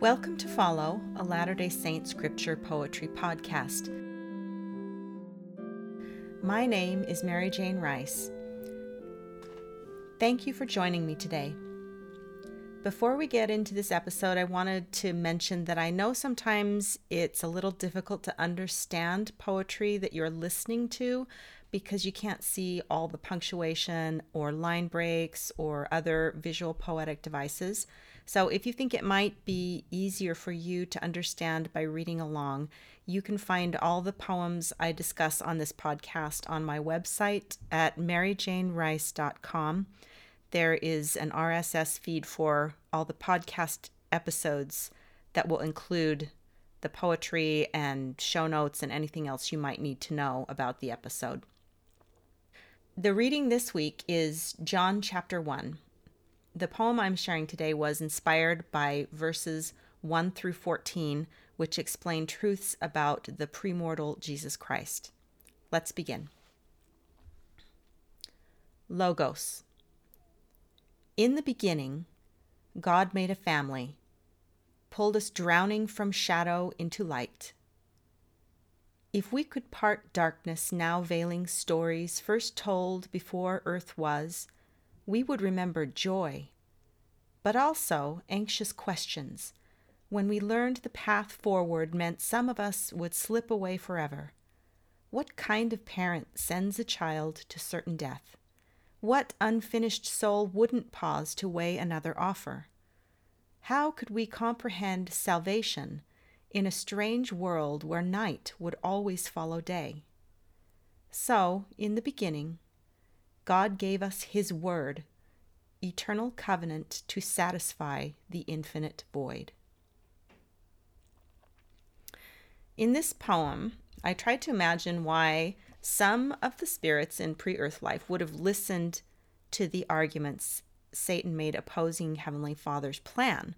Welcome to Follow, a Latter day Saint scripture poetry podcast. My name is Merrijane Rice. Thank you for joining me today. Before we get into this episode, I wanted to mention that I know sometimes it's a little difficult to understand poetry that you're listening to because you can't see all the punctuation or line breaks or other visual poetic devices. So, if you think it might be easier for you to understand by reading along, you can find all the poems I discuss on this podcast on my website at merrijanerice.com. There is an RSS feed for all the podcast episodes that will include the poetry and show notes and anything else you might need to know about the episode. The reading this week is John chapter 1. The poem I'm sharing today was inspired by verses 1 through 14, which explain truths about the premortal Jesus Christ. Let's begin. Logos. In the beginning, God made a family, pulled us drowning from shadow into light. If we could part darkness now veiling stories first told before earth was, we would remember joy, but also anxious questions when we learned the path forward meant some of us would slip away forever. What kind of parent sends a child to certain death? What unfinished soul wouldn't pause to weigh another offer? How could we comprehend salvation in a strange world where night would always follow day? So, in the beginning, God gave us His Word, eternal covenant to satisfy the infinite void. In this poem, I tried to imagine why some of the spirits in pre earth life would have listened to the arguments Satan made opposing Heavenly Father's plan.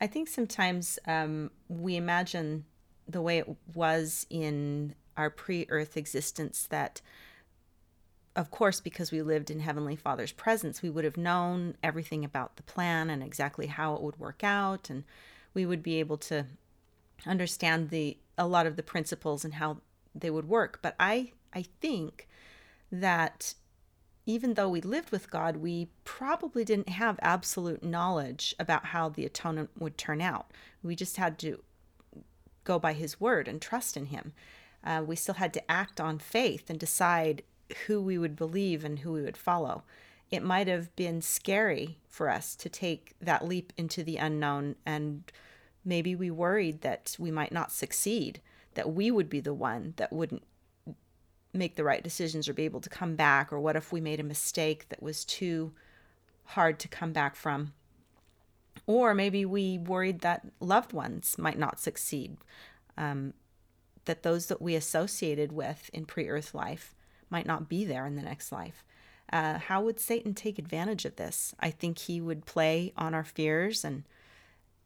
I think sometimes um, we imagine the way it was in our pre earth existence that of course, because we lived in Heavenly Father's presence, we would have known everything about the plan and exactly how it would work out, and we would be able to understand the a lot of the principles and how they would work. But I I think that even though we lived with God, we probably didn't have absolute knowledge about how the atonement would turn out. We just had to go by His word and trust in Him. Uh, we still had to act on faith and decide who we would believe and who we would follow. It might have been scary for us to take that leap into the unknown, and maybe we worried that we might not succeed, that we would be the one that wouldn't make the right decisions or be able to come back, or what if we made a mistake that was too hard to come back from? Or maybe we worried that loved ones might not succeed, um, that those that we associated with in pre earth life might not be there in the next life. Uh, how would Satan take advantage of this? I think he would play on our fears and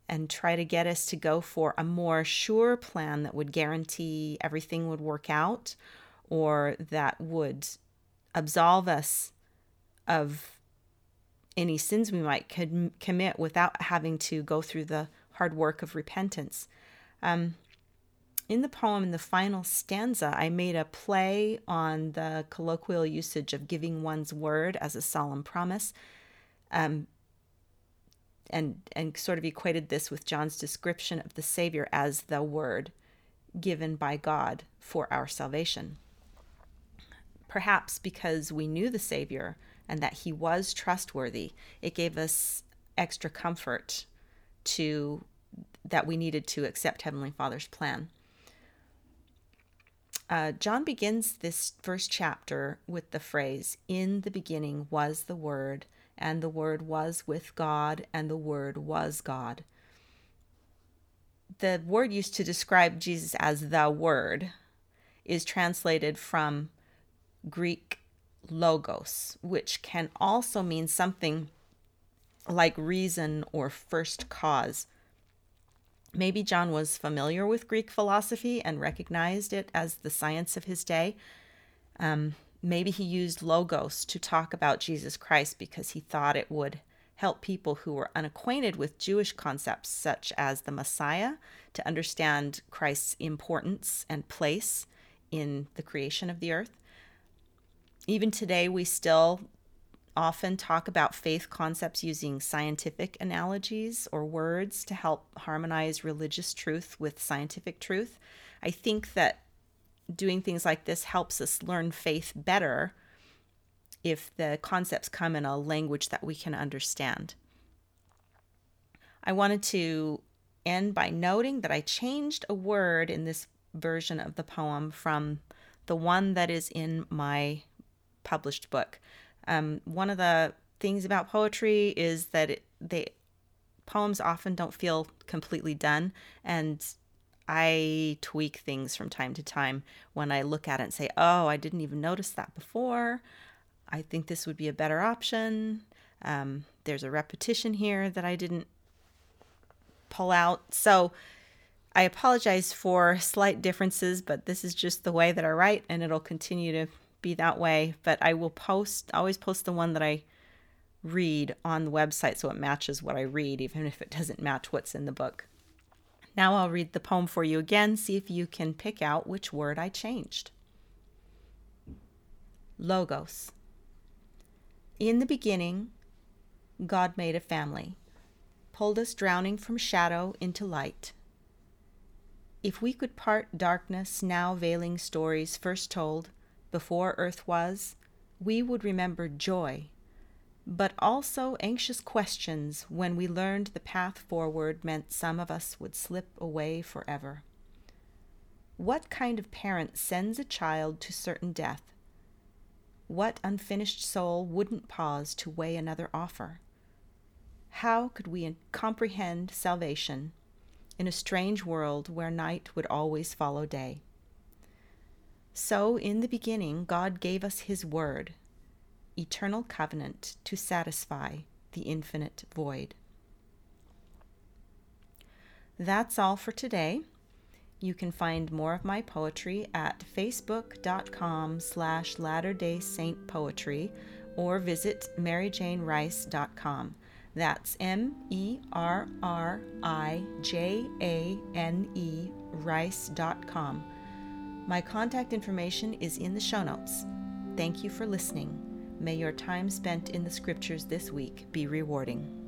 and try to get us to go for a more sure plan that would guarantee everything would work out or that would absolve us of any sins we might com- commit without having to go through the hard work of repentance. Um, in the poem, in the final stanza, I made a play on the colloquial usage of giving one's word as a solemn promise, um, and and sort of equated this with John's description of the Savior as the Word given by God for our salvation. Perhaps because we knew the Savior and that He was trustworthy, it gave us extra comfort to that we needed to accept Heavenly Father's plan. Uh, John begins this first chapter with the phrase, In the beginning was the Word, and the Word was with God, and the Word was God. The word used to describe Jesus as the Word is translated from Greek logos, which can also mean something like reason or first cause. Maybe John was familiar with Greek philosophy and recognized it as the science of his day. Um, maybe he used logos to talk about Jesus Christ because he thought it would help people who were unacquainted with Jewish concepts such as the Messiah to understand Christ's importance and place in the creation of the earth. Even today, we still often talk about faith concepts using scientific analogies or words to help harmonize religious truth with scientific truth. I think that doing things like this helps us learn faith better if the concepts come in a language that we can understand. I wanted to end by noting that I changed a word in this version of the poem from the one that is in my published book. Um, one of the things about poetry is that it, they poems often don't feel completely done, and I tweak things from time to time when I look at it and say, "Oh, I didn't even notice that before." I think this would be a better option. Um, there's a repetition here that I didn't pull out. So I apologize for slight differences, but this is just the way that I write, and it'll continue to be that way. But I will post, always post the one that I read on the website so it matches what I read, even if it doesn't match what's in the book. Now I'll read the poem for you again, see if you can pick out which word I changed. Logos. In the beginning, God made a family, pulled us drowning from shadow into light. If we could part darkness, now veiling stories first told, before earth was, we would remember joy, but also anxious questions when we learned the path forward meant some of us would slip away forever. What kind of parent sends a child to certain death? What unfinished soul wouldn't pause to weigh another offer? How could we comprehend salvation in a strange world where night would always follow day? So, in the beginning, God gave us His Word, eternal covenant to satisfy the infinite void. That's all for today. You can find more of my poetry at facebook.com slash Latter-day Saint Poetry or visit merrijanerice.com. That's M-E-R-R-I-J-A-N-E rice.com. My contact information is in the show notes. Thank you for listening. May your time spent in the scriptures this week be rewarding.